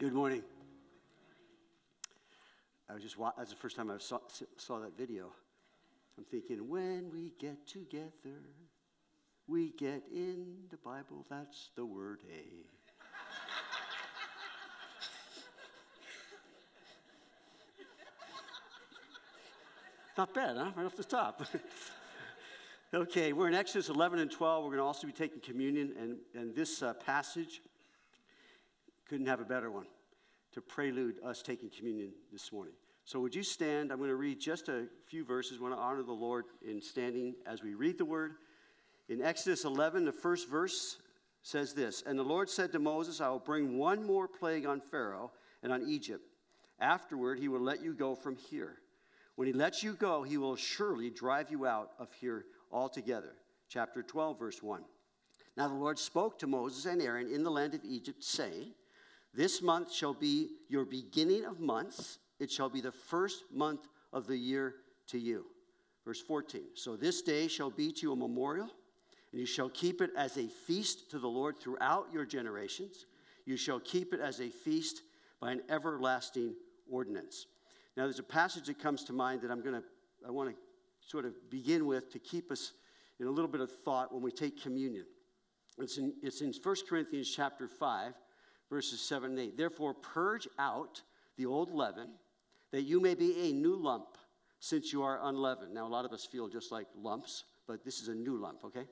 Good morning. I was just that's the first time I saw, saw that video. I'm thinking, when we get together, we get in the Bible. That's the word A. Not bad, huh? Right off the top. okay, we're in Exodus 11 and 12. We're going to also be taking communion, and, and this uh, passage couldn't have a better one to prelude us taking communion this morning. So, would you stand? I'm going to read just a few verses. I want to honor the Lord in standing as we read the word. In Exodus 11, the first verse says this And the Lord said to Moses, I will bring one more plague on Pharaoh and on Egypt. Afterward, he will let you go from here. When he lets you go, he will surely drive you out of here altogether. Chapter 12, verse 1. Now the Lord spoke to Moses and Aaron in the land of Egypt, saying, this month shall be your beginning of months. It shall be the first month of the year to you. Verse 14. So this day shall be to you a memorial, and you shall keep it as a feast to the Lord throughout your generations. You shall keep it as a feast by an everlasting ordinance. Now, there's a passage that comes to mind that I'm going to, I want to sort of begin with to keep us in a little bit of thought when we take communion. It's in, it's in 1 Corinthians chapter 5 verses 7 and 8. Therefore, purge out the old leaven, that you may be a new lump, since you are unleavened. Now, a lot of us feel just like lumps, but this is a new lump, okay?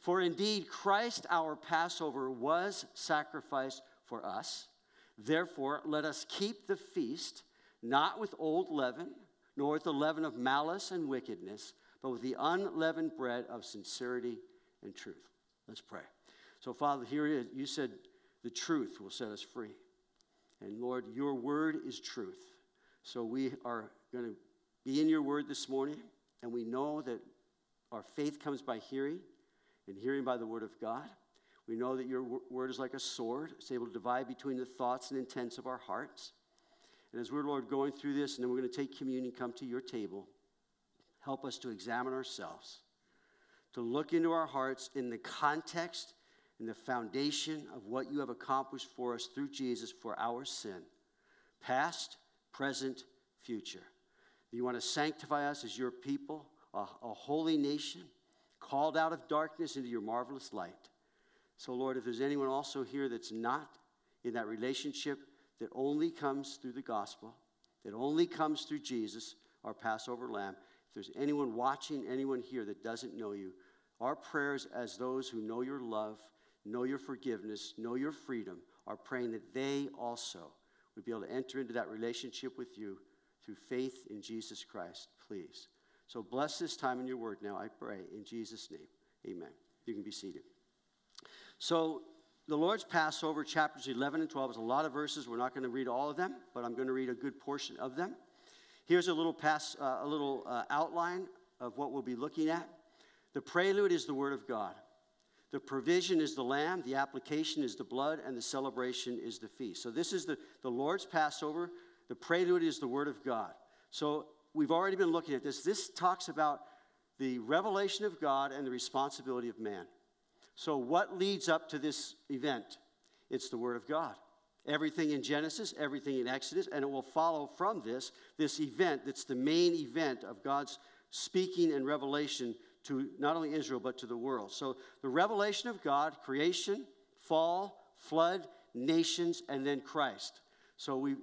For indeed, Christ our Passover was sacrificed for us. Therefore, let us keep the feast, not with old leaven, nor with the leaven of malice and wickedness, but with the unleavened bread of sincerity and truth. Let's pray. So, Father, here you said, the truth will set us free. And Lord, your word is truth. So we are going to be in your word this morning, and we know that our faith comes by hearing, and hearing by the word of God. We know that your word is like a sword, it's able to divide between the thoughts and intents of our hearts. And as we're, Lord, going through this, and then we're going to take communion, come to your table, help us to examine ourselves, to look into our hearts in the context and the foundation of what you have accomplished for us through Jesus for our sin, past, present, future. You want to sanctify us as your people, a, a holy nation, called out of darkness into your marvelous light. So, Lord, if there's anyone also here that's not in that relationship that only comes through the gospel, that only comes through Jesus, our Passover lamb, if there's anyone watching, anyone here that doesn't know you, our prayers as those who know your love know your forgiveness, know your freedom, are praying that they also would be able to enter into that relationship with you through faith in Jesus Christ, please. So bless this time in your word now, I pray, in Jesus' name. Amen. You can be seated. So, the Lord's Passover, chapters 11 and 12, is a lot of verses. We're not going to read all of them, but I'm going to read a good portion of them. Here's a little, pass, uh, a little uh, outline of what we'll be looking at. The prelude is the Word of God. The provision is the lamb, the application is the blood, and the celebration is the feast. So, this is the, the Lord's Passover. The prelude is the Word of God. So, we've already been looking at this. This talks about the revelation of God and the responsibility of man. So, what leads up to this event? It's the Word of God. Everything in Genesis, everything in Exodus, and it will follow from this, this event that's the main event of God's speaking and revelation to not only Israel, but to the world. So the revelation of God, creation, fall, flood, nations, and then Christ. So we,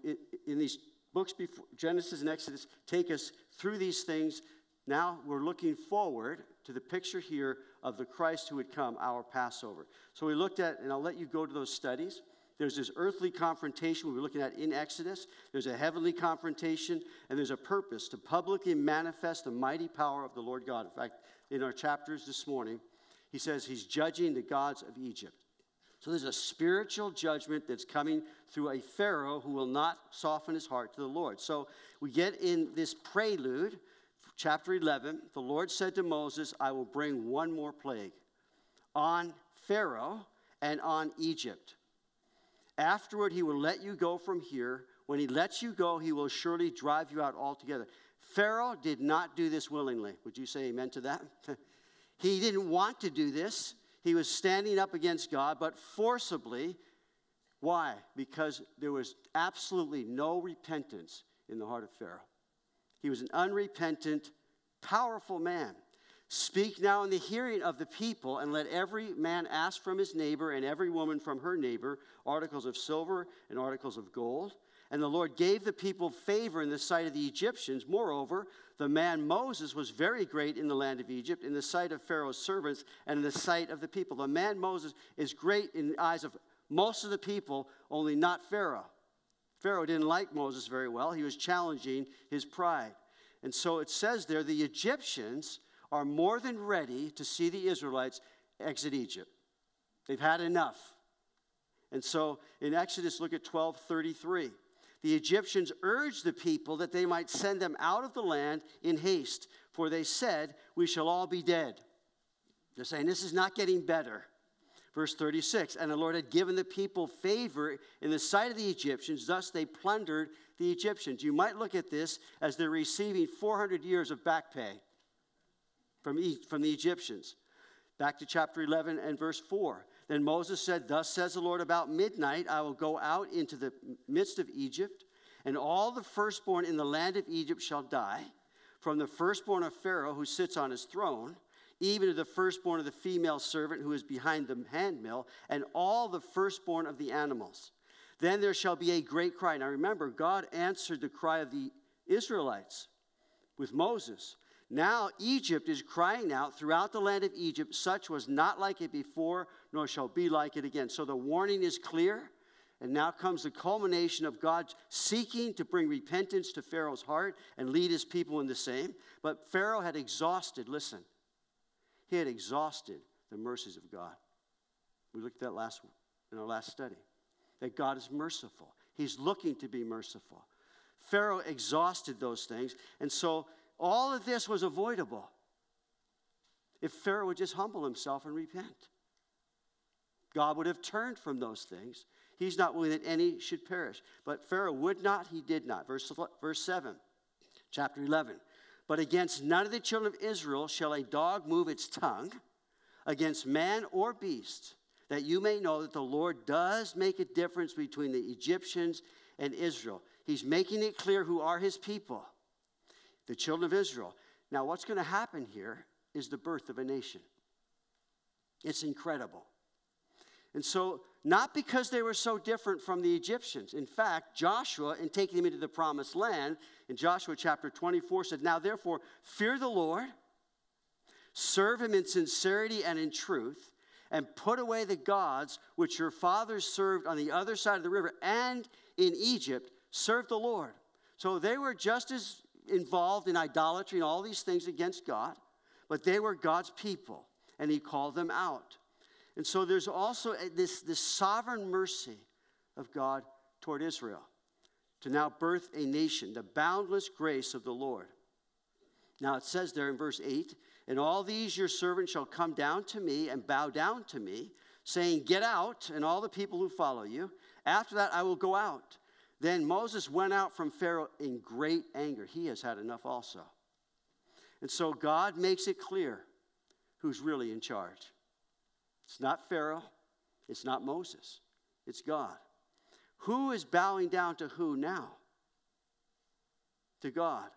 in these books, before, Genesis and Exodus, take us through these things. Now we're looking forward to the picture here of the Christ who would come, our Passover. So we looked at, and I'll let you go to those studies. There's this earthly confrontation we were looking at in Exodus. There's a heavenly confrontation, and there's a purpose to publicly manifest the mighty power of the Lord God. In fact, in our chapters this morning, he says he's judging the gods of Egypt. So there's a spiritual judgment that's coming through a Pharaoh who will not soften his heart to the Lord. So we get in this prelude, chapter 11. The Lord said to Moses, I will bring one more plague on Pharaoh and on Egypt. Afterward, he will let you go from here. When he lets you go, he will surely drive you out altogether. Pharaoh did not do this willingly. Would you say amen to that? he didn't want to do this. He was standing up against God, but forcibly, Why? Because there was absolutely no repentance in the heart of Pharaoh. He was an unrepentant, powerful man. Speak now in the hearing of the people, and let every man ask from his neighbor and every woman from her neighbor articles of silver and articles of gold. And the Lord gave the people favor in the sight of the Egyptians. Moreover, the man Moses was very great in the land of Egypt, in the sight of Pharaoh's servants, and in the sight of the people. The man Moses is great in the eyes of most of the people, only not Pharaoh. Pharaoh didn't like Moses very well. He was challenging his pride. And so it says there the Egyptians are more than ready to see the Israelites exit Egypt. They've had enough. And so in Exodus, look at 1233. The Egyptians urged the people that they might send them out of the land in haste, for they said, We shall all be dead. They're saying, This is not getting better. Verse 36 And the Lord had given the people favor in the sight of the Egyptians, thus they plundered the Egyptians. You might look at this as they're receiving 400 years of back pay from, from the Egyptians. Back to chapter 11 and verse 4. Then Moses said, Thus says the Lord, about midnight I will go out into the midst of Egypt, and all the firstborn in the land of Egypt shall die, from the firstborn of Pharaoh who sits on his throne, even to the firstborn of the female servant who is behind the handmill, and all the firstborn of the animals. Then there shall be a great cry. Now remember, God answered the cry of the Israelites with Moses. Now Egypt is crying out throughout the land of Egypt, such was not like it before, nor shall be like it again. So the warning is clear. And now comes the culmination of God seeking to bring repentance to Pharaoh's heart and lead his people in the same. But Pharaoh had exhausted, listen, he had exhausted the mercies of God. We looked at that last in our last study. That God is merciful. He's looking to be merciful. Pharaoh exhausted those things, and so all of this was avoidable if Pharaoh would just humble himself and repent. God would have turned from those things. He's not willing that any should perish. But Pharaoh would not, he did not. Verse, verse 7, chapter 11. But against none of the children of Israel shall a dog move its tongue, against man or beast, that you may know that the Lord does make a difference between the Egyptians and Israel. He's making it clear who are his people the children of Israel. Now, what's going to happen here is the birth of a nation. It's incredible. And so, not because they were so different from the Egyptians. In fact, Joshua, in taking them into the promised land, in Joshua chapter 24, said, Now therefore, fear the Lord, serve him in sincerity and in truth, and put away the gods which your fathers served on the other side of the river and in Egypt, serve the Lord. So they were just as involved in idolatry and all these things against God, but they were God's people, and He called them out. And so there's also this, this sovereign mercy of God toward Israel to now birth a nation, the boundless grace of the Lord. Now it says there in verse 8, and all these your servants shall come down to me and bow down to me, saying, Get out, and all the people who follow you. After that I will go out then Moses went out from Pharaoh in great anger. He has had enough also. And so God makes it clear who's really in charge. It's not Pharaoh, it's not Moses, it's God. Who is bowing down to who now? To God.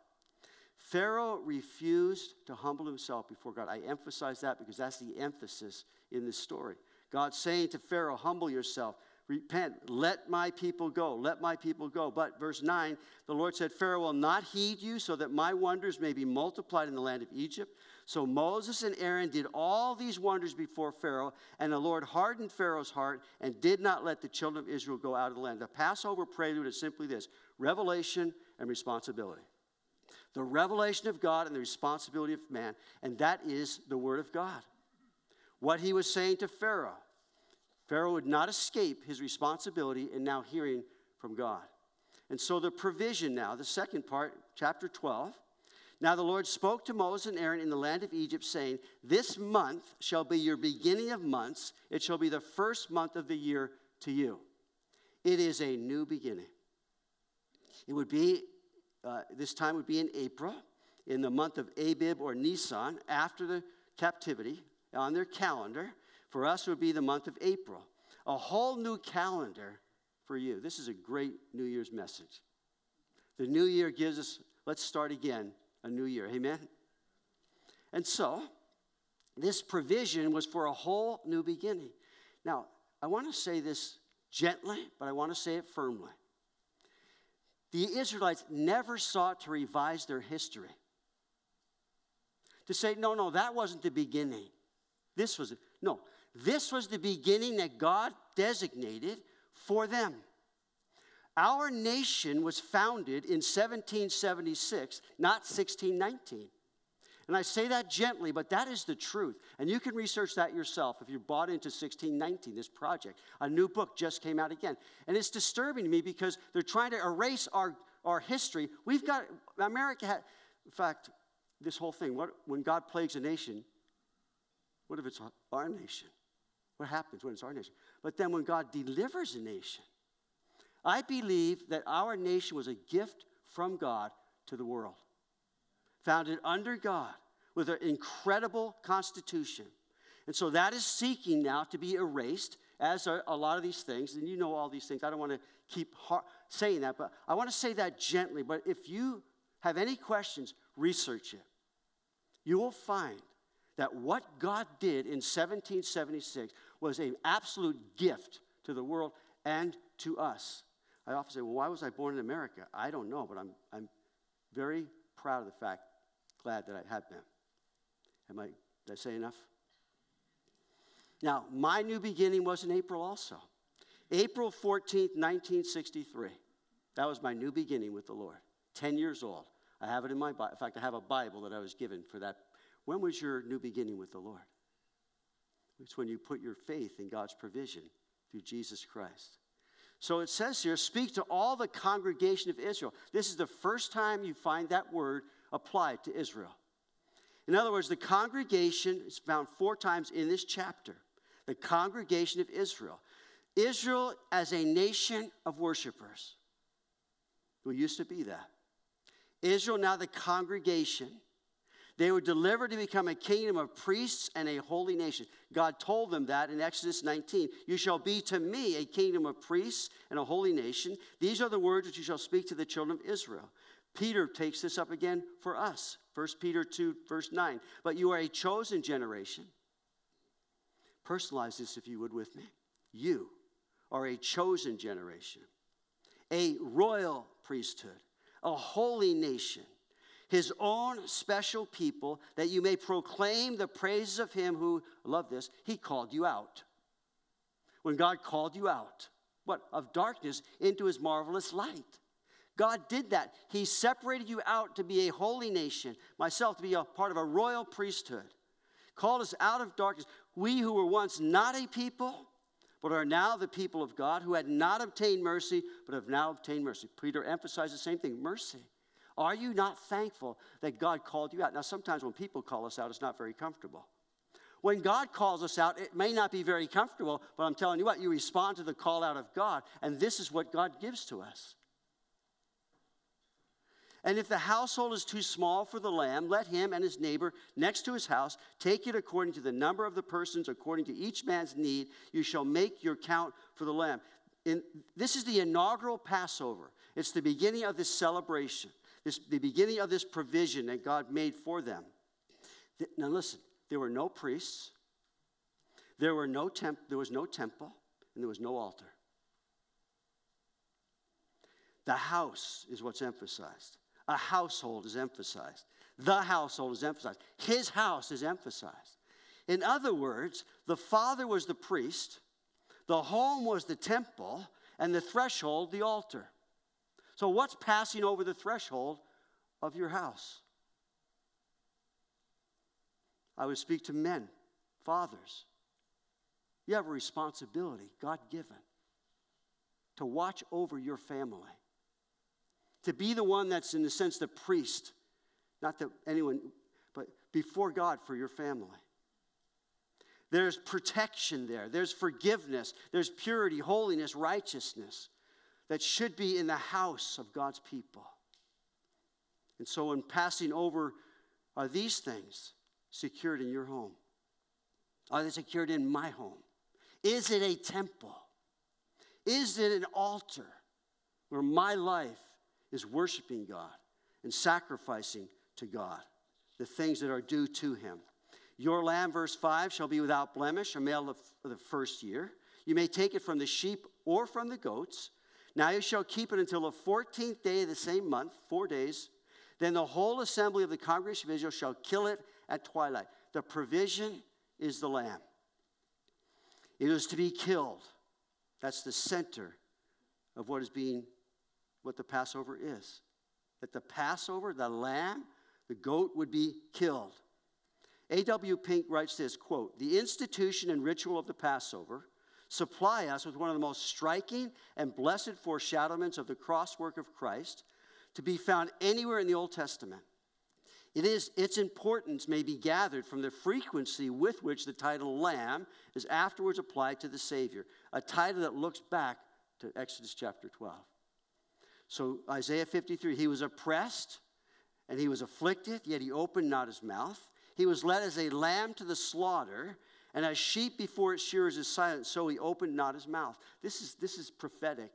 Pharaoh refused to humble himself before God. I emphasize that because that's the emphasis in this story. God saying to Pharaoh, Humble yourself. Repent, let my people go, let my people go. But verse 9, the Lord said, Pharaoh will not heed you, so that my wonders may be multiplied in the land of Egypt. So Moses and Aaron did all these wonders before Pharaoh, and the Lord hardened Pharaoh's heart and did not let the children of Israel go out of the land. The Passover prelude is simply this revelation and responsibility. The revelation of God and the responsibility of man, and that is the Word of God. What he was saying to Pharaoh Pharaoh would not escape his responsibility in now hearing from God. And so the provision now, the second part, chapter 12. Now the Lord spoke to Moses and Aaron in the land of Egypt, saying, This month shall be your beginning of months. It shall be the first month of the year to you. It is a new beginning. It would be, uh, this time would be in April, in the month of Abib or Nisan, after the captivity, on their calendar. For us, it would be the month of April. A whole new calendar for you. This is a great New Year's message. The new year gives us, let's start again, a new year. Amen? And so, this provision was for a whole new beginning. Now, I want to say this gently, but I want to say it firmly. The Israelites never sought to revise their history. To say, no, no, that wasn't the beginning. This was, no, this was the beginning that God designated for them. Our nation was founded in 1776, not 1619. And I say that gently, but that is the truth. And you can research that yourself if you're bought into 1619, this project. A new book just came out again. And it's disturbing to me because they're trying to erase our, our history. We've got, America had, in fact, this whole thing, what, when God plagues a nation, what if it's our nation? What happens when it's our nation? But then when God delivers a nation, I believe that our nation was a gift from God to the world founded under God with an incredible constitution. And so that is seeking now to be erased, as are a lot of these things. And you know all these things. I don't want to keep saying that, but I want to say that gently. But if you have any questions, research it. You will find that what God did in 1776 was an absolute gift to the world and to us. I often say, well, why was I born in America? I don't know, but I'm, I'm very proud of the fact glad that I have been. Am I, did I say enough? Now, my new beginning was in April also. April 14th, 1963. That was my new beginning with the Lord. 10 years old. I have it in my Bible. In fact, I have a Bible that I was given for that. When was your new beginning with the Lord? It's when you put your faith in God's provision through Jesus Christ. So it says here, speak to all the congregation of Israel. This is the first time you find that word applied to Israel. In other words, the congregation is found four times in this chapter the congregation of Israel. Israel as a nation of worshipers. We used to be that. Israel, now the congregation. They were delivered to become a kingdom of priests and a holy nation. God told them that in Exodus 19. You shall be to me a kingdom of priests and a holy nation. These are the words which you shall speak to the children of Israel. Peter takes this up again for us. 1 Peter 2, verse 9. But you are a chosen generation. Personalize this, if you would, with me. You are a chosen generation, a royal priesthood, a holy nation, his own special people, that you may proclaim the praises of him who, love this, he called you out. When God called you out, what? Of darkness into his marvelous light. God did that. He separated you out to be a holy nation, myself to be a part of a royal priesthood, called us out of darkness. We who were once not a people, but are now the people of God, who had not obtained mercy, but have now obtained mercy. Peter emphasized the same thing mercy. Are you not thankful that God called you out? Now, sometimes when people call us out, it's not very comfortable. When God calls us out, it may not be very comfortable, but I'm telling you what, you respond to the call out of God, and this is what God gives to us. And if the household is too small for the lamb, let him and his neighbor next to his house take it according to the number of the persons, according to each man's need. You shall make your count for the lamb. In, this is the inaugural Passover. It's the beginning of this celebration, this, the beginning of this provision that God made for them. Now listen, there were no priests, there, were no temp, there was no temple, and there was no altar. The house is what's emphasized. A household is emphasized. The household is emphasized. His house is emphasized. In other words, the father was the priest, the home was the temple, and the threshold the altar. So, what's passing over the threshold of your house? I would speak to men, fathers. You have a responsibility, God given, to watch over your family to be the one that's, in the sense, the priest, not that anyone, but before God for your family. There's protection there, there's forgiveness, there's purity, holiness, righteousness that should be in the house of God's people. And so, in passing over, are these things secured in your home? Are they secured in my home? Is it a temple? Is it an altar where my life is worshiping God and sacrificing to God the things that are due to Him? Your lamb, verse 5, shall be without blemish, a male of the first year. You may take it from the sheep or from the goats. Now you shall keep it until the 14th day of the same month, four days. Then the whole assembly of the congregation of Israel shall kill it at twilight. The provision is the lamb. It is to be killed. That's the center of what is being, what the Passover is. That the Passover, the lamb, the goat would be killed. A.W. Pink writes this quote, the institution and ritual of the Passover supply us with one of the most striking and blessed foreshadowments of the cross work of Christ to be found anywhere in the Old Testament. It is, its importance may be gathered from the frequency with which the title Lamb is afterwards applied to the Savior, a title that looks back to Exodus chapter 12. So, Isaiah 53, he was oppressed and he was afflicted, yet he opened not his mouth. He was led as a lamb to the slaughter, and as sheep before its shearers is silent, so he opened not his mouth. This is, this is prophetic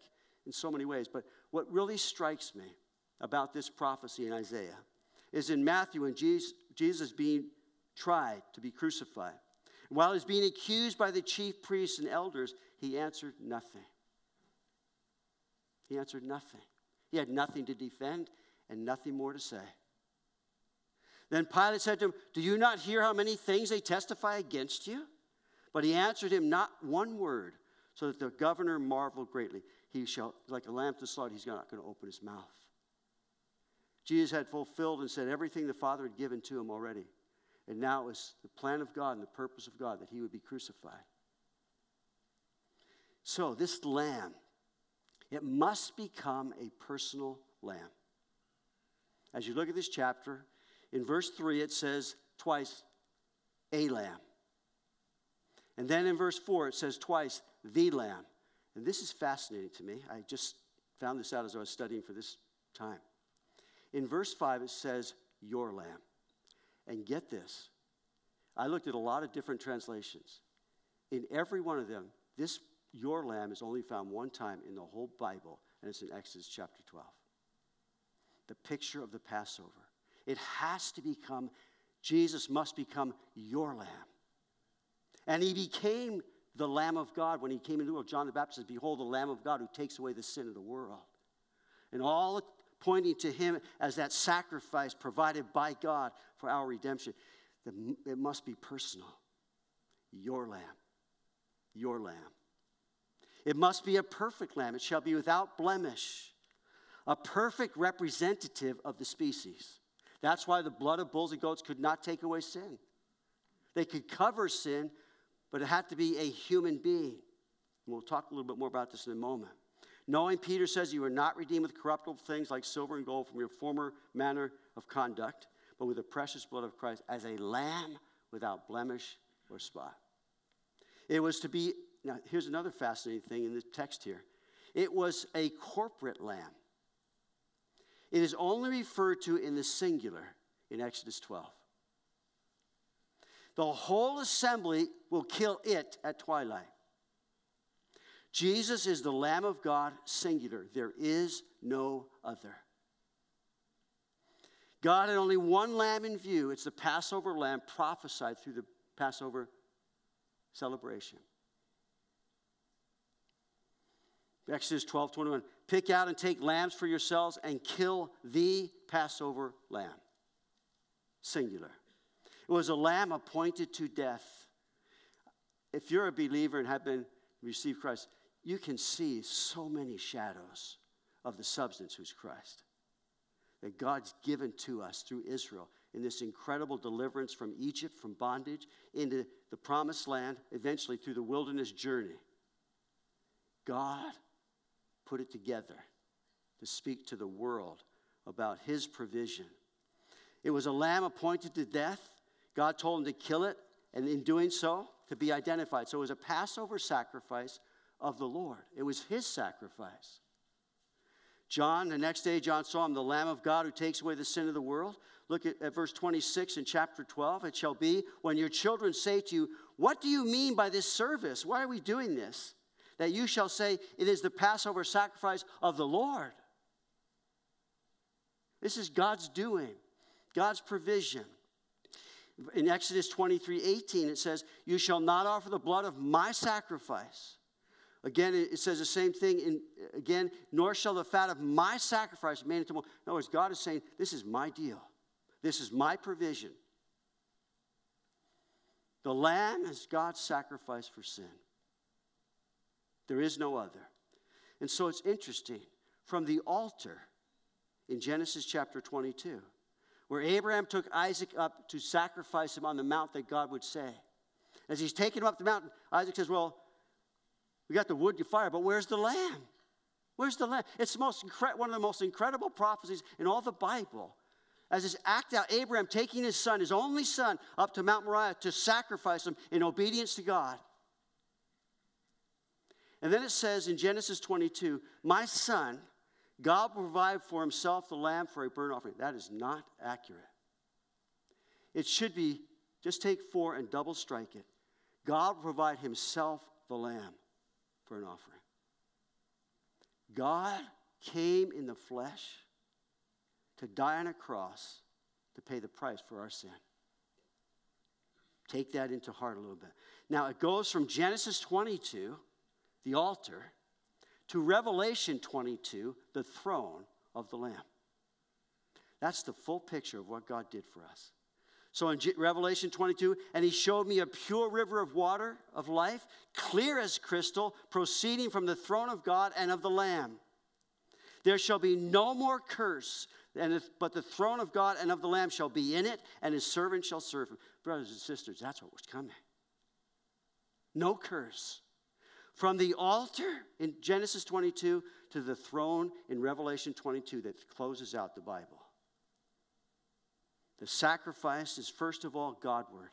in so many ways. But what really strikes me about this prophecy in Isaiah is in Matthew when Jesus, Jesus being tried to be crucified. And while he's being accused by the chief priests and elders, he answered nothing. He answered nothing. He had nothing to defend and nothing more to say. Then Pilate said to him, Do you not hear how many things they testify against you? But he answered him not one word, so that the governor marveled greatly. He shall, like a lamb to slaughter, he's not going to open his mouth. Jesus had fulfilled and said everything the Father had given to him already. And now it was the plan of God and the purpose of God that he would be crucified. So, this lamb, it must become a personal lamb. As you look at this chapter, in verse 3, it says twice, a lamb. And then in verse 4, it says twice, the lamb. And this is fascinating to me. I just found this out as I was studying for this time. In verse 5, it says, your lamb. And get this I looked at a lot of different translations. In every one of them, this your lamb is only found one time in the whole Bible, and it's in Exodus chapter 12. The picture of the Passover. It has to become, Jesus must become your lamb. And he became the Lamb of God when he came into the world. John the Baptist says, Behold, the Lamb of God who takes away the sin of the world. And all pointing to him as that sacrifice provided by God for our redemption. It must be personal. Your lamb. Your lamb. It must be a perfect lamb. It shall be without blemish, a perfect representative of the species. That's why the blood of bulls and goats could not take away sin. They could cover sin, but it had to be a human being. we'll talk a little bit more about this in a moment. Knowing Peter says you are not redeemed with corruptible things like silver and gold from your former manner of conduct, but with the precious blood of Christ as a lamb without blemish or spot. It was to be, now here's another fascinating thing in the text here it was a corporate lamb. It is only referred to in the singular in Exodus 12. The whole assembly will kill it at twilight. Jesus is the Lamb of God, singular. There is no other. God had only one lamb in view. It's the Passover lamb prophesied through the Passover celebration. Exodus 12 21. Pick out and take lambs for yourselves and kill the Passover lamb. Singular. It was a lamb appointed to death. If you're a believer and have been received Christ, you can see so many shadows of the substance who's Christ. That God's given to us through Israel in this incredible deliverance from Egypt, from bondage, into the promised land, eventually through the wilderness journey. God put it together to speak to the world about his provision. It was a lamb appointed to death. God told him to kill it, and in doing so, to be identified. So it was a Passover sacrifice of the Lord, it was his sacrifice. John, the next day, John saw him, the Lamb of God who takes away the sin of the world. Look at, at verse 26 in chapter 12. It shall be when your children say to you, What do you mean by this service? Why are we doing this? That you shall say, It is the Passover sacrifice of the Lord. This is God's doing, God's provision. In Exodus 23 18, it says, You shall not offer the blood of my sacrifice. Again, it says the same thing. In, again, nor shall the fat of my sacrifice remain until. In other words, God is saying, This is my deal. This is my provision. The lamb is God's sacrifice for sin. There is no other. And so it's interesting. From the altar in Genesis chapter 22, where Abraham took Isaac up to sacrifice him on the mount that God would say. As he's taking him up the mountain, Isaac says, Well, we got the wood, you fire, but where's the lamb? Where's the lamb? It's the most incre- one of the most incredible prophecies in all the Bible. As this act out, Abraham taking his son, his only son, up to Mount Moriah to sacrifice him in obedience to God. And then it says in Genesis 22, My son, God will provide for himself the lamb for a burnt offering. That is not accurate. It should be just take four and double strike it. God will provide himself the lamb for an offering. God came in the flesh to die on a cross to pay the price for our sin. Take that into heart a little bit. Now, it goes from Genesis 22, the altar, to Revelation 22, the throne of the Lamb. That's the full picture of what God did for us. So in Revelation 22, and he showed me a pure river of water of life, clear as crystal, proceeding from the throne of God and of the Lamb. There shall be no more curse, and but the throne of God and of the Lamb shall be in it, and his servants shall serve him. Brothers and sisters, that's what was coming. No curse. From the altar in Genesis 22 to the throne in Revelation 22 that closes out the Bible. The sacrifice is, first of all, Godward.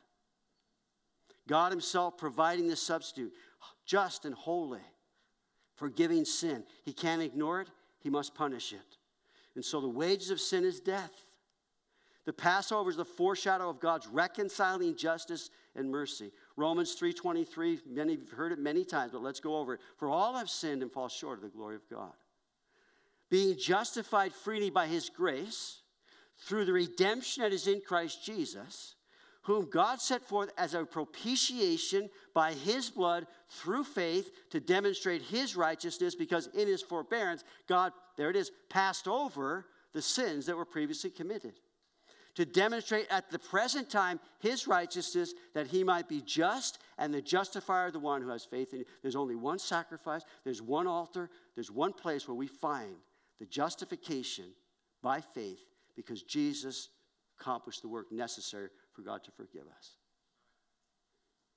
God Himself providing the substitute, just and holy, forgiving sin. He can't ignore it, He must punish it. And so the wages of sin is death. The Passover is the foreshadow of God's reconciling justice and mercy. Romans 3:23, many have heard it many times, but let's go over it. For all have sinned and fall short of the glory of God. Being justified freely by his grace through the redemption that is in Christ Jesus, whom God set forth as a propitiation by his blood through faith to demonstrate his righteousness, because in his forbearance, God, there it is, passed over the sins that were previously committed. To demonstrate at the present time his righteousness, that he might be just and the justifier of the one who has faith in him. There's only one sacrifice, there's one altar, there's one place where we find the justification by faith because Jesus accomplished the work necessary for God to forgive us.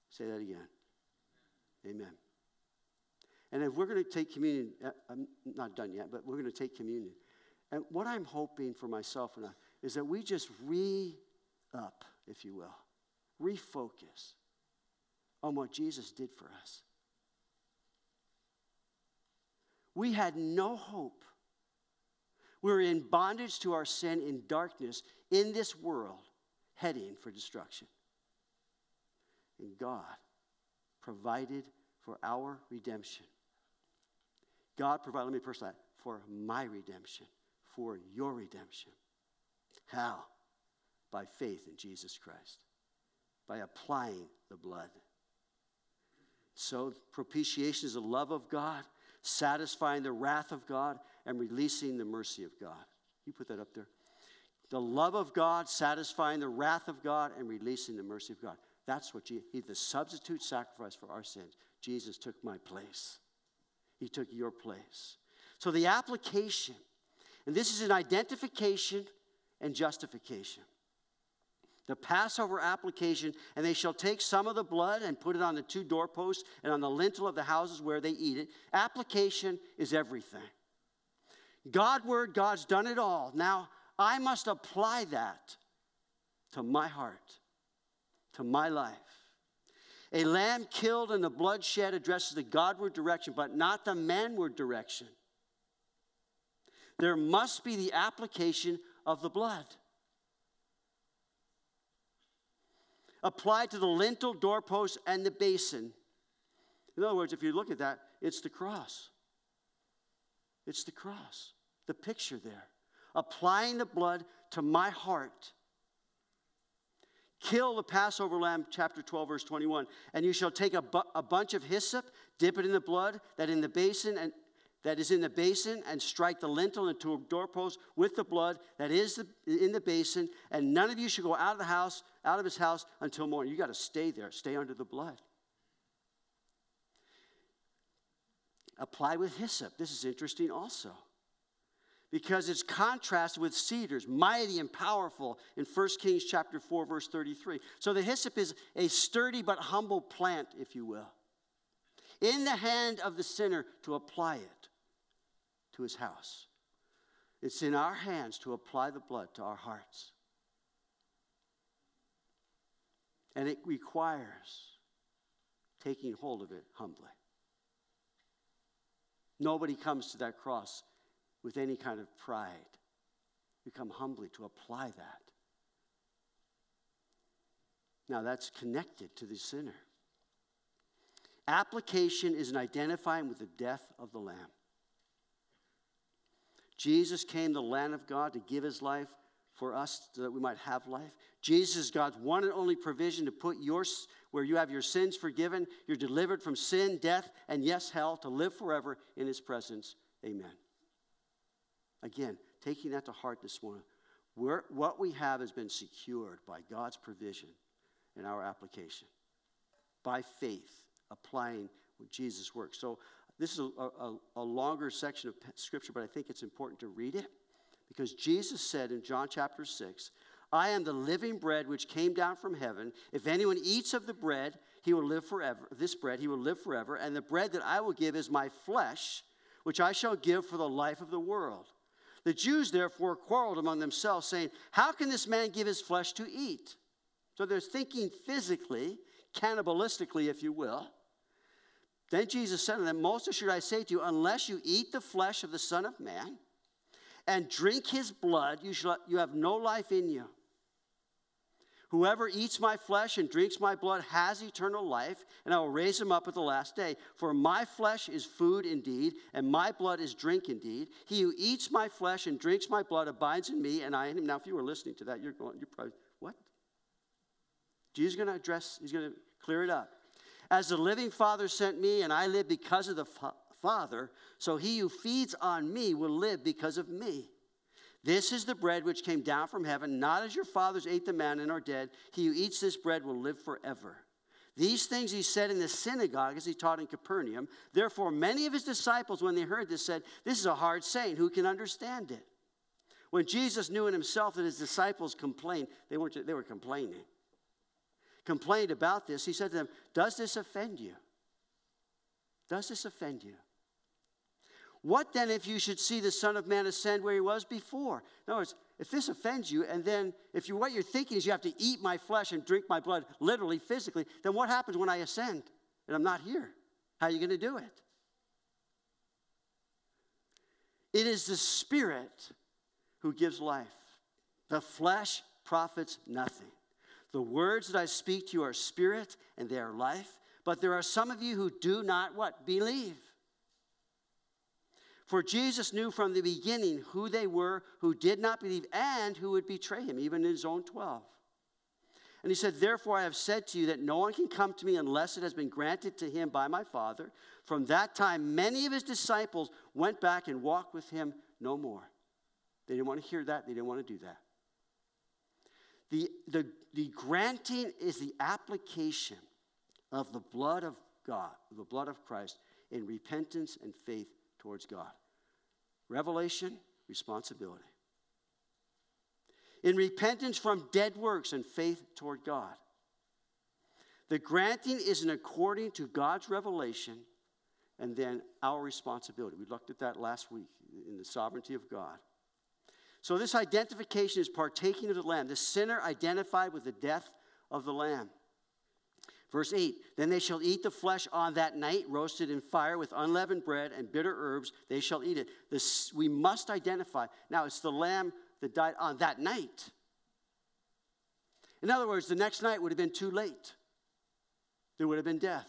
Say that again. Amen. And if we're going to take communion, uh, I'm not done yet, but we're going to take communion. And what I'm hoping for myself and I is that we just re up, if you will, refocus on what Jesus did for us. We had no hope We were in bondage to our sin in darkness in this world, heading for destruction. And God provided for our redemption. God provided, let me that, for my redemption, for your redemption. How? By faith in Jesus Christ, by applying the blood. So, propitiation is the love of God, satisfying the wrath of God, and releasing the mercy of God. You put that up there. The love of God, satisfying the wrath of God, and releasing the mercy of God. That's what Jesus, He, the substitute sacrifice for our sins. Jesus took my place. He took your place. So the application, and this is an identification and justification. The Passover application, and they shall take some of the blood and put it on the two doorposts and on the lintel of the houses where they eat it. Application is everything. God word, God's done it all. Now I must apply that to my heart, to my life. A lamb killed and the blood shed addresses the Godward direction, but not the manward direction. There must be the application of the blood. Applied to the lintel, doorpost, and the basin. In other words, if you look at that, it's the cross. It's the cross, the picture there. Applying the blood to my heart. Kill the Passover lamb, chapter 12, verse 21. And you shall take a, bu- a bunch of hyssop, dip it in the blood that in the basin and that is in the basin, and strike the lintel into a doorpost with the blood that is the, in the basin. And none of you should go out of the house, out of his house until morning. You got to stay there, stay under the blood. apply with hyssop. This is interesting also because it's contrasted with cedars, mighty and powerful in 1 Kings chapter 4 verse 33. So the hyssop is a sturdy but humble plant, if you will, in the hand of the sinner to apply it to his house. It's in our hands to apply the blood to our hearts. And it requires taking hold of it humbly. Nobody comes to that cross with any kind of pride. You come humbly to apply that. Now, that's connected to the sinner. Application is an identifying with the death of the Lamb. Jesus came, the Lamb of God, to give his life for us so that we might have life. Jesus is God's one and only provision to put your, where you have your sins forgiven, you're delivered from sin, death, and yes, hell, to live forever in his presence. Amen. Again, taking that to heart this morning. We're, what we have has been secured by God's provision in our application, by faith, applying what Jesus works. So, this is a, a, a longer section of scripture, but I think it's important to read it because Jesus said in John chapter 6, I am the living bread which came down from heaven. If anyone eats of the bread, he will live forever. This bread, he will live forever. And the bread that I will give is my flesh, which I shall give for the life of the world. The Jews therefore quarreled among themselves, saying, How can this man give his flesh to eat? So they're thinking physically, cannibalistically, if you will. Then Jesus said to them, Most assured I say to you, unless you eat the flesh of the Son of Man and drink his blood, you, shall, you have no life in you. Whoever eats my flesh and drinks my blood has eternal life, and I will raise him up at the last day. For my flesh is food indeed, and my blood is drink indeed. He who eats my flesh and drinks my blood abides in me, and I in him. Now, if you were listening to that, you're going, you're probably, what? Jesus is going to address, he's going to clear it up. As the living Father sent me, and I live because of the fa- Father, so he who feeds on me will live because of me. This is the bread which came down from heaven, not as your fathers ate the manna and are dead. He who eats this bread will live forever. These things he said in the synagogue as he taught in Capernaum. Therefore, many of his disciples, when they heard this, said, This is a hard saying. Who can understand it? When Jesus knew in himself that his disciples complained, they, weren't, they were complaining. Complained about this, he said to them, Does this offend you? Does this offend you? What then if you should see the Son of Man ascend where he was before? In other words, if this offends you, and then if you what you're thinking is you have to eat my flesh and drink my blood, literally, physically, then what happens when I ascend and I'm not here? How are you going to do it? It is the Spirit who gives life. The flesh profits nothing. The words that I speak to you are spirit and they are life, but there are some of you who do not what? Believe. For Jesus knew from the beginning who they were who did not believe and who would betray him, even in his own 12. And he said, Therefore, I have said to you that no one can come to me unless it has been granted to him by my Father. From that time, many of his disciples went back and walked with him no more. They didn't want to hear that, they didn't want to do that. The, the, the granting is the application of the blood of God, the blood of Christ, in repentance and faith towards God. Revelation, responsibility. In repentance from dead works and faith toward God. The granting is in according to God's revelation and then our responsibility. We looked at that last week in the sovereignty of God. So, this identification is partaking of the Lamb. The sinner identified with the death of the Lamb. Verse 8 Then they shall eat the flesh on that night, roasted in fire with unleavened bread and bitter herbs. They shall eat it. This, we must identify. Now, it's the lamb that died on that night. In other words, the next night would have been too late, there would have been death.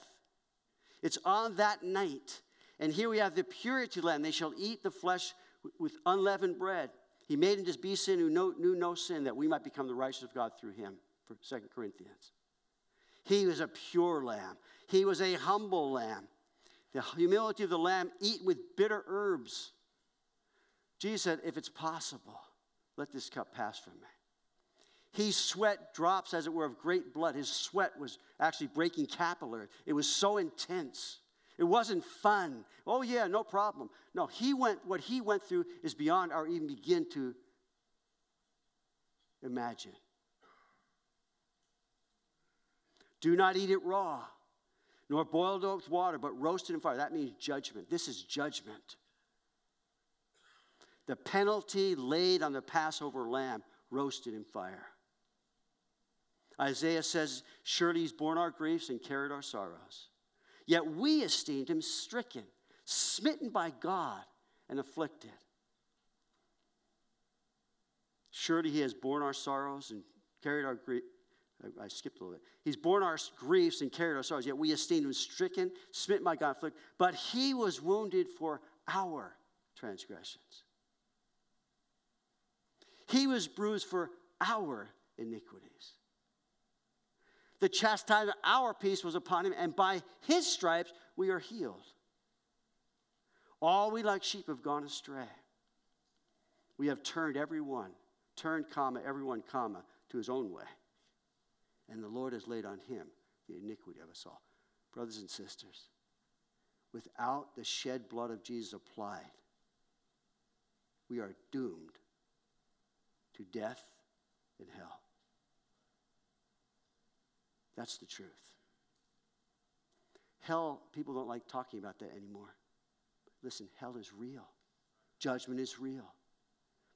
It's on that night. And here we have the purity lamb. They shall eat the flesh with unleavened bread. He made him to be sin who knew no sin, that we might become the righteousness of God through him. For 2 Corinthians. He was a pure lamb. He was a humble lamb. The humility of the lamb eat with bitter herbs. Jesus said, If it's possible, let this cup pass from me. He sweat drops, as it were, of great blood. His sweat was actually breaking capillary. It was so intense. It wasn't fun. Oh, yeah, no problem. No, he went, what he went through is beyond our even begin to imagine. Do not eat it raw, nor boiled with water, but roasted in fire. That means judgment. This is judgment. The penalty laid on the Passover lamb, roasted in fire. Isaiah says, Surely he's borne our griefs and carried our sorrows. Yet we esteemed him stricken, smitten by God, and afflicted. Surely he has borne our sorrows and carried our grief. I, skipped a little bit. He's borne our griefs and carried our sorrows, yet we esteemed him stricken, smitten by God, afflicted. But he was wounded for our transgressions. He was bruised for our iniquities. The chastisement of our peace was upon him, and by his stripes we are healed. All we like sheep have gone astray. We have turned every one, turned, comma, everyone, comma, to his own way. And the Lord has laid on him the iniquity of us all. Brothers and sisters, without the shed blood of Jesus applied, we are doomed to death and hell. That's the truth. Hell, people don't like talking about that anymore. Listen, hell is real, judgment is real.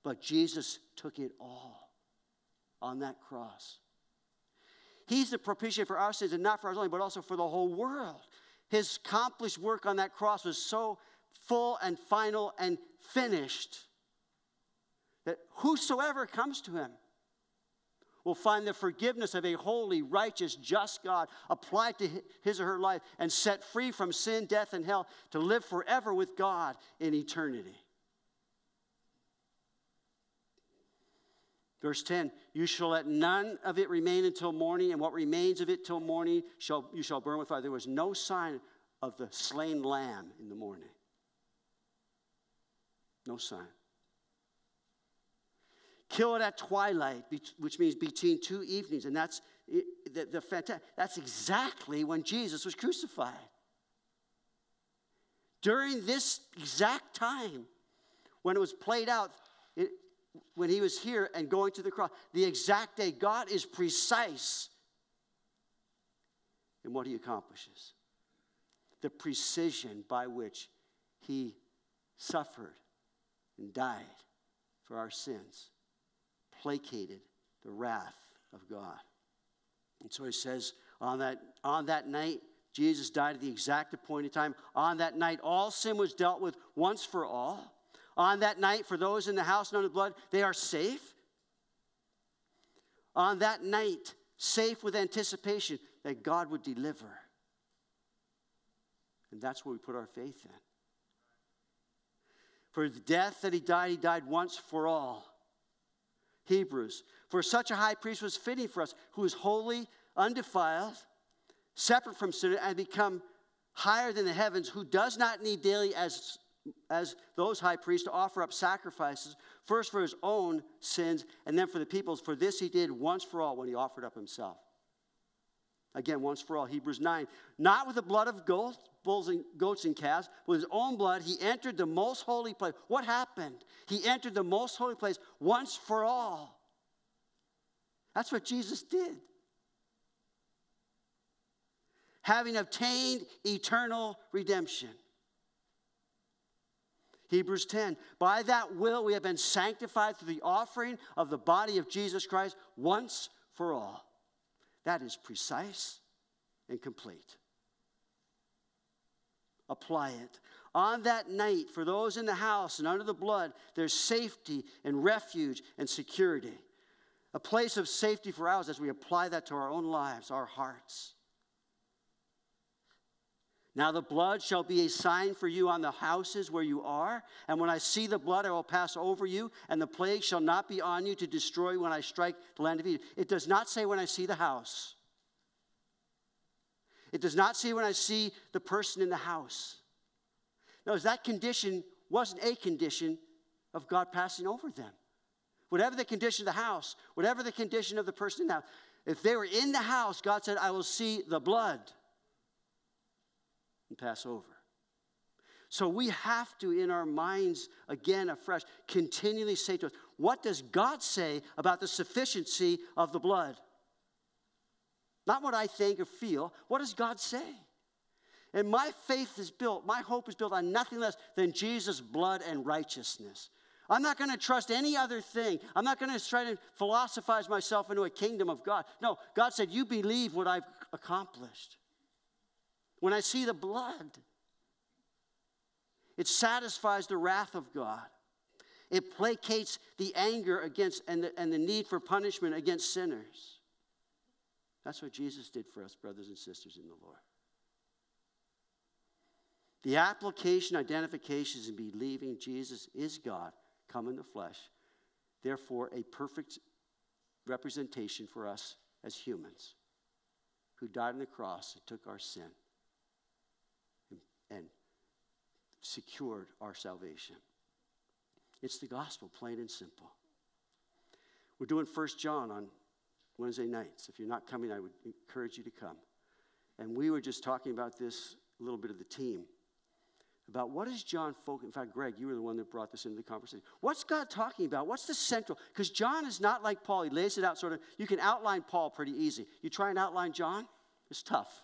But Jesus took it all on that cross. He's the propitiation for our sins, and not for ours only, but also for the whole world. His accomplished work on that cross was so full and final and finished that whosoever comes to him will find the forgiveness of a holy, righteous, just God applied to his or her life and set free from sin, death, and hell to live forever with God in eternity. Verse 10 You shall let none of it remain until morning, and what remains of it till morning shall, you shall burn with fire. There was no sign of the slain lamb in the morning. No sign. Kill it at twilight, which means between two evenings. And that's, the, the, that's exactly when Jesus was crucified. During this exact time, when it was played out, it, when he was here and going to the cross, the exact day, God is precise in what he accomplishes. The precision by which he suffered and died for our sins placated the wrath of God. And so he says, on that, on that night, Jesus died at the exact appointed time. On that night, all sin was dealt with once for all. On that night, for those in the house under the blood, they are safe. On that night, safe with anticipation that God would deliver. And that's where we put our faith in. For the death that he died, he died once for all. Hebrews. For such a high priest was fitting for us, who is holy, undefiled, separate from sin, and become higher than the heavens, who does not need daily as, as those high priests to offer up sacrifices, first for his own sins, and then for the people's. For this he did once for all when he offered up himself. Again, once for all, Hebrews 9. Not with the blood of goats, bulls and goats and calves, with his own blood, he entered the most holy place. What happened? He entered the most holy place once for all. That's what Jesus did. Having obtained eternal redemption. Hebrews 10. By that will we have been sanctified through the offering of the body of Jesus Christ once for all. That is precise and complete. Apply it. On that night, for those in the house and under the blood, there's safety and refuge and security. A place of safety for us as we apply that to our own lives, our hearts. Now the blood shall be a sign for you on the houses where you are. And when I see the blood, I will pass over you, and the plague shall not be on you to destroy when I strike the land of Egypt. It does not say when I see the house. It does not say when I see the person in the house. Notice that condition wasn't a condition of God passing over them. Whatever the condition of the house, whatever the condition of the person in the house, if they were in the house, God said, I will see the blood and pass over. So we have to, in our minds, again, afresh, continually say to us, what does God say about the sufficiency of the blood? Not what I think or feel. What does God say? And my faith is built, my hope is built on nothing less than Jesus' blood and righteousness. I'm not going to trust any other thing. I'm not going to try to philosophize myself into a kingdom of God. No, God said, You believe what I've accomplished. When I see the blood, it satisfies the wrath of God. It placates the anger against and the, and the need for punishment against sinners. That's what Jesus did for us, brothers and sisters in the Lord. The application, identification in believing Jesus is God, come in the flesh, therefore, a perfect representation for us as humans who died on the cross and took our sin and secured our salvation. It's the gospel, plain and simple. We're doing First John on Wednesday nights. If you're not coming, I would encourage you to come. And we were just talking about this a little bit of the team about what is John focusing. In fact, Greg, you were the one that brought this into the conversation. What's God talking about? What's the central? Because John is not like Paul. He lays it out sort of. You can outline Paul pretty easy. You try and outline John, it's tough.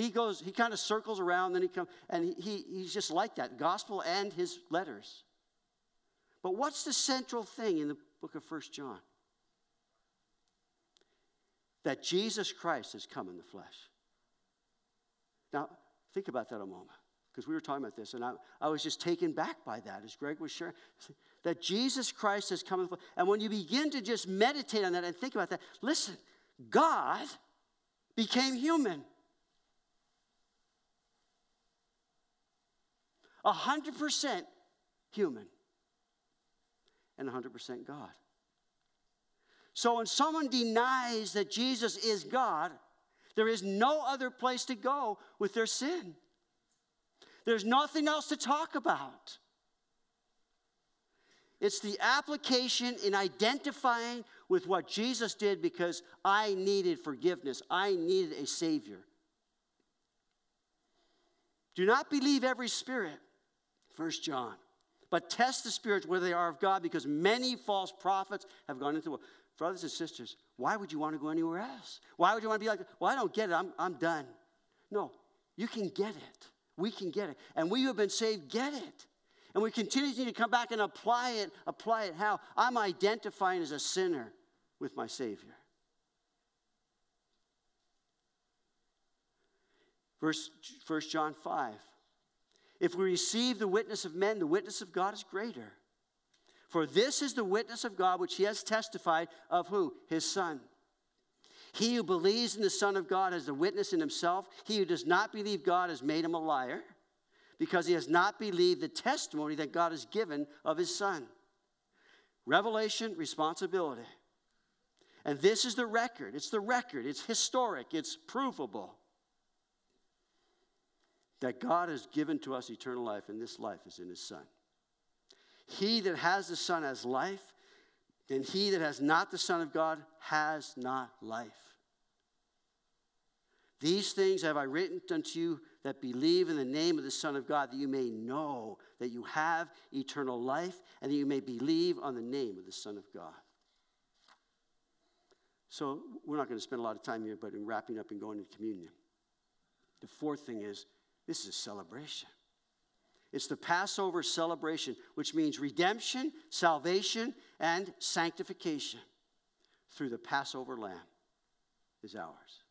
He goes, he kind of circles around, then he comes, and he, he, he's just like that, gospel and his letters. But what's the central thing in the book of First John? That Jesus Christ has come in the flesh. Now, think about that a moment, because we were talking about this, and I, I was just taken back by that as Greg was sharing. That Jesus Christ has come in the flesh. And when you begin to just meditate on that and think about that, listen, God became human. 100% human and 100% God. So when someone denies that Jesus is God, there is no other place to go with their sin. There's nothing else to talk about. It's the application in identifying with what Jesus did because I needed forgiveness. I needed a Savior. Do not believe every spirit, First John. But test the spirits whether they are of God, because many false prophets have gone into the world. Brothers and sisters, why would you want to go anywhere else? Why would you want to be like, well, I don't get it, I'm, I'm done. No, you can get it. We can get it. And we who have been saved get it. And we continue to come back and apply it. Apply it how? I'm identifying as a sinner with my Savior. Verse 1 John 5. If we receive the witness of men, the witness of God is greater. For this is the witness of God which he has testified of who? His Son. He who believes in the Son of God has the witness in himself. He who does not believe God has made him a liar because he has not believed the testimony that God has given of his Son. Revelation, responsibility. And this is the record. It's the record. It's historic. It's provable that God has given to us eternal life, and this life is in His Son. He that has the Son has life, and he that has not the Son of God has not life. These things have I written unto you that believe in the name of the Son of God, that you may know that you have eternal life, and that you may believe on the name of the Son of God. So, we're not going to spend a lot of time here, but in wrapping up and going to communion. The fourth thing is this is a celebration. It's the Passover celebration, which means redemption, salvation, and sanctification through the Passover lamb is ours.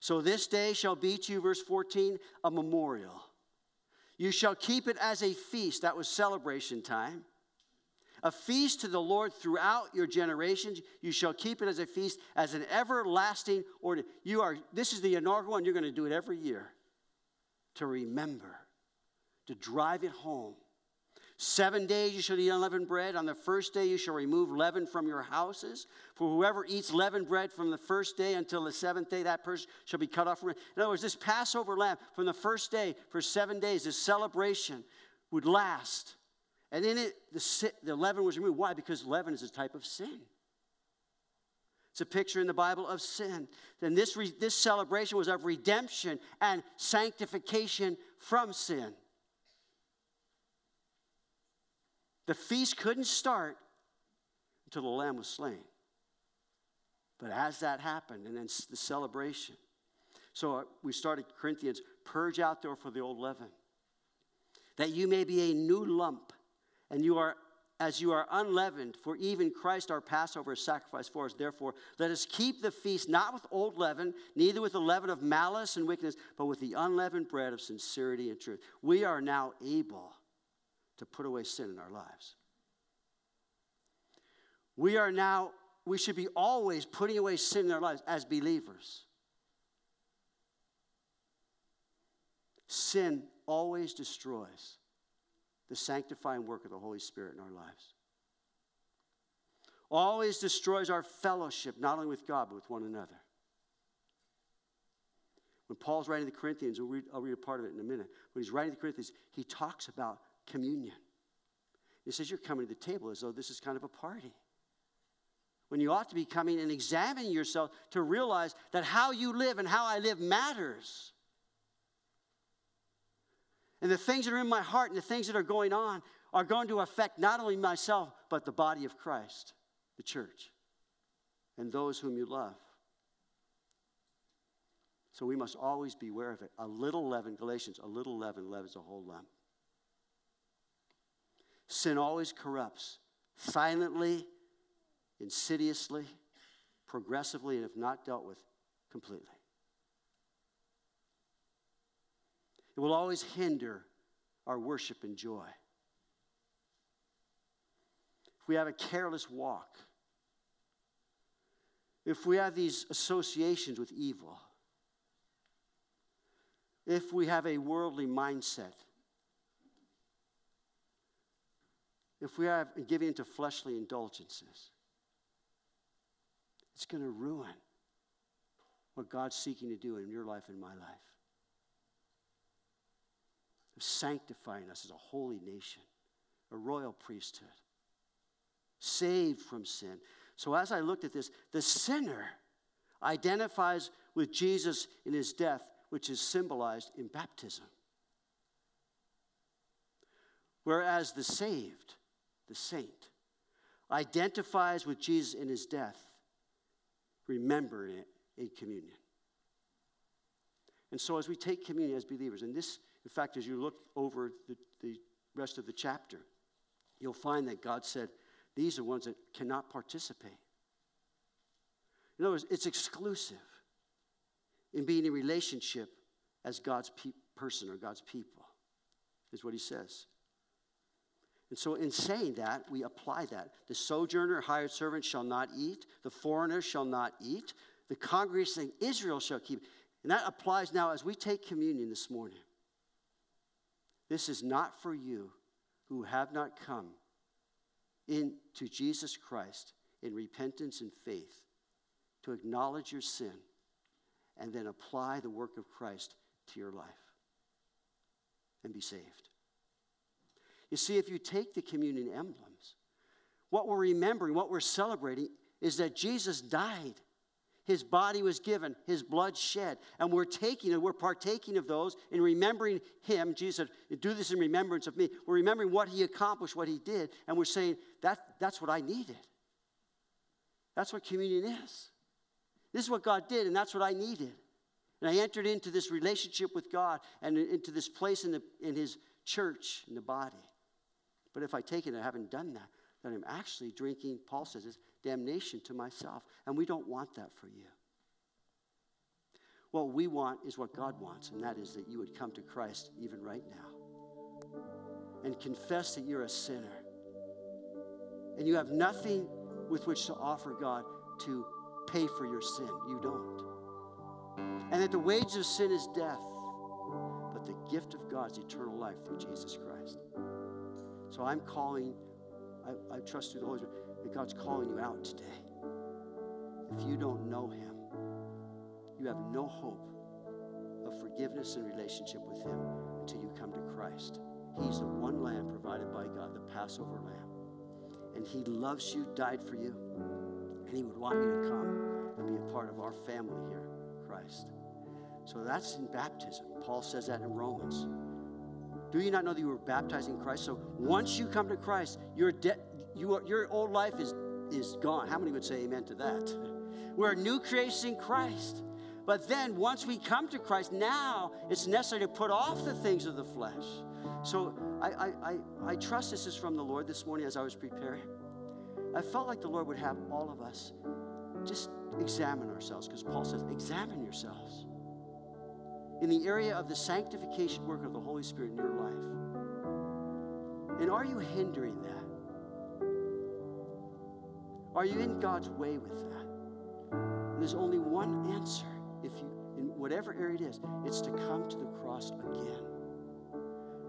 So this day shall be to you, verse 14, a memorial. You shall keep it as a feast. That was celebration time. A feast to the Lord throughout your generations. You shall keep it as a feast, as an everlasting order. You are, this is the inaugural one, you're going to do it every year. To remember, to drive it home. Seven days you shall eat unleavened bread. On the first day you shall remove leaven from your houses. For whoever eats leavened bread from the first day until the seventh day, that person shall be cut off from it. In other words, this Passover lamb from the first day for seven days, this celebration would last. And in it, the, the leaven was removed. Why? Because leaven is a type of sin. It's a picture in the Bible of sin. Then this, re, this celebration was of redemption and sanctification from sin. The feast couldn't start until the lamb was slain. But as that happened, and then the celebration. So uh, we started Corinthians purge out there for the old leaven, that you may be a new lump, and you are as you are unleavened, for even Christ our Passover is sacrificed for us. Therefore, let us keep the feast not with old leaven, neither with the leaven of malice and wickedness, but with the unleavened bread of sincerity and truth. We are now able to put away sin in our lives. We are now, we should be always putting away sin in our lives as believers. Sin always destroys the sanctifying work of the Holy Spirit in our lives. Always destroys our fellowship, not only with God, but with one another. When Paul's writing to the Corinthians, I'll read, I'll read a part of it in a minute. When he's writing to the Corinthians, he talks about communion. He says, You're coming to the table as though this is kind of a party. When you ought to be coming and examining yourself to realize that how you live and how I live matters. And the things that are in my heart and the things that are going on are going to affect not only myself, but the body of Christ, the church, and those whom you love. So we must always be aware of it. A little leaven, Galatians, a little leaven leavens a whole lump. Sin always corrupts, silently, insidiously, progressively, and if not dealt with, completely. It will always hinder our worship and joy. If we have a careless walk, if we have these associations with evil, if we have a worldly mindset, if we are giving into fleshly indulgences, it's going to ruin what God's seeking to do in your life and my life sanctifying us as a holy nation, a royal priesthood, saved from sin. So as I looked at this, the sinner identifies with Jesus in his death, which is symbolized in baptism. Whereas the saved, the saint, identifies with Jesus in his death, remembering it in communion. And so as we take communion as believers, and this in fact, as you look over the, the rest of the chapter, you'll find that God said, These are ones that cannot participate. In other words, it's exclusive in being in relationship as God's pe- person or God's people, is what he says. And so, in saying that, we apply that. The sojourner, hired servant shall not eat, the foreigner shall not eat, the congregation Israel shall keep. And that applies now as we take communion this morning. This is not for you who have not come into Jesus Christ in repentance and faith to acknowledge your sin and then apply the work of Christ to your life and be saved. You see, if you take the communion emblems, what we're remembering, what we're celebrating, is that Jesus died his body was given, his blood shed. And we're taking and we're partaking of those in remembering him. Jesus said, Do this in remembrance of me. We're remembering what he accomplished, what he did, and we're saying, that, That's what I needed. That's what communion is. This is what God did, and that's what I needed. And I entered into this relationship with God and into this place in, the, in his church, in the body. But if I take it I haven't done that, then I'm actually drinking, Paul says this, damnation to myself. And we don't want that for you. What we want is what God wants, and that is that you would come to Christ even right now and confess that you're a sinner. And you have nothing with which to offer God to pay for your sin. You don't. And that the wage of sin is death, but the gift of God's eternal life through Jesus Christ. So I'm calling, I, I trust through the Holy Spirit that God's calling you out today. If you don't know Him, you have no hope of forgiveness and relationship with Him until you come to Christ. He's the one lamb provided by God, the Passover lamb. And He loves you, died for you, and He would want you to come and be a part of our family here, Christ. So that's in baptism. Paul says that in Romans. Do you not know that you were baptized in Christ? So once you come to Christ, your, de- you are, your old life is, is gone. How many would say amen to that? We're a new creation in Christ. But then once we come to Christ, now it's necessary to put off the things of the flesh. So I, I, I, I trust this is from the Lord this morning as I was preparing. I felt like the Lord would have all of us just examine ourselves because Paul says, examine yourselves in the area of the sanctification work of the Holy Spirit in your life. And are you hindering that? Are you in God's way with that? And there's only one answer if you in whatever area it is, it's to come to the cross again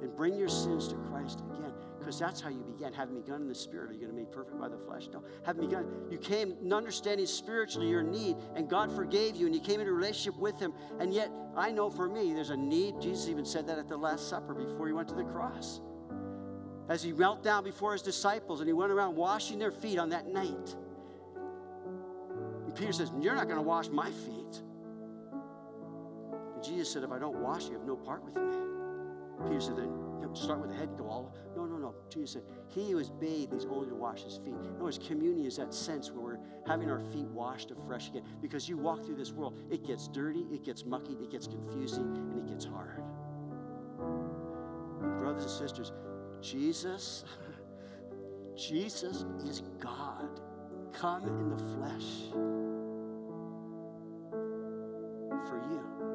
and bring your sins to Christ again. Because that's how you began. Having begun in the Spirit, are you going to be perfect by the flesh? No. Having begun, you came understanding spiritually your need, and God forgave you, and you came into relationship with Him. And yet, I know for me, there's a need. Jesus even said that at the Last Supper before He went to the cross. As He knelt down before His disciples, and He went around washing their feet on that night. And Peter says, You're not going to wash my feet. And Jesus said, If I don't wash you have no part with me. Peter said, then start with the head go all. No, no, no. Jesus said, He who is bathed is only to wash his feet. In other words, communion is that sense where we're having our feet washed afresh again. Because you walk through this world, it gets dirty, it gets mucky, it gets confusing, and it gets hard. Brothers and sisters, Jesus, Jesus is God, come in the flesh for you.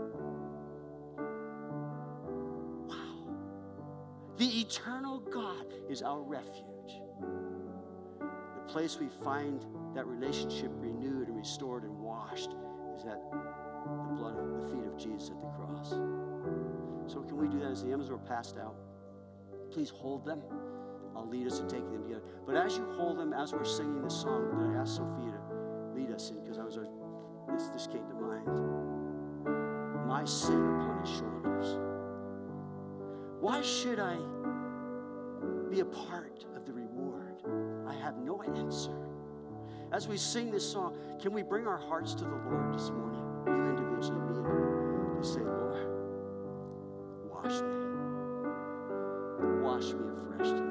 The eternal God is our refuge. The place we find that relationship renewed and restored and washed is at the blood of the feet of Jesus at the cross. So, can we do that as the hymns are passed out? Please hold them. I'll lead us in taking them together. But as you hold them, as we're singing this song that I asked Sophia to lead us in, because I was this, this came to mind. My sin upon his shoulders. Why should I be a part of the reward? I have no answer. As we sing this song, can we bring our hearts to the Lord this morning? You individually, me individually, to say, Lord, wash me. Wash me afresh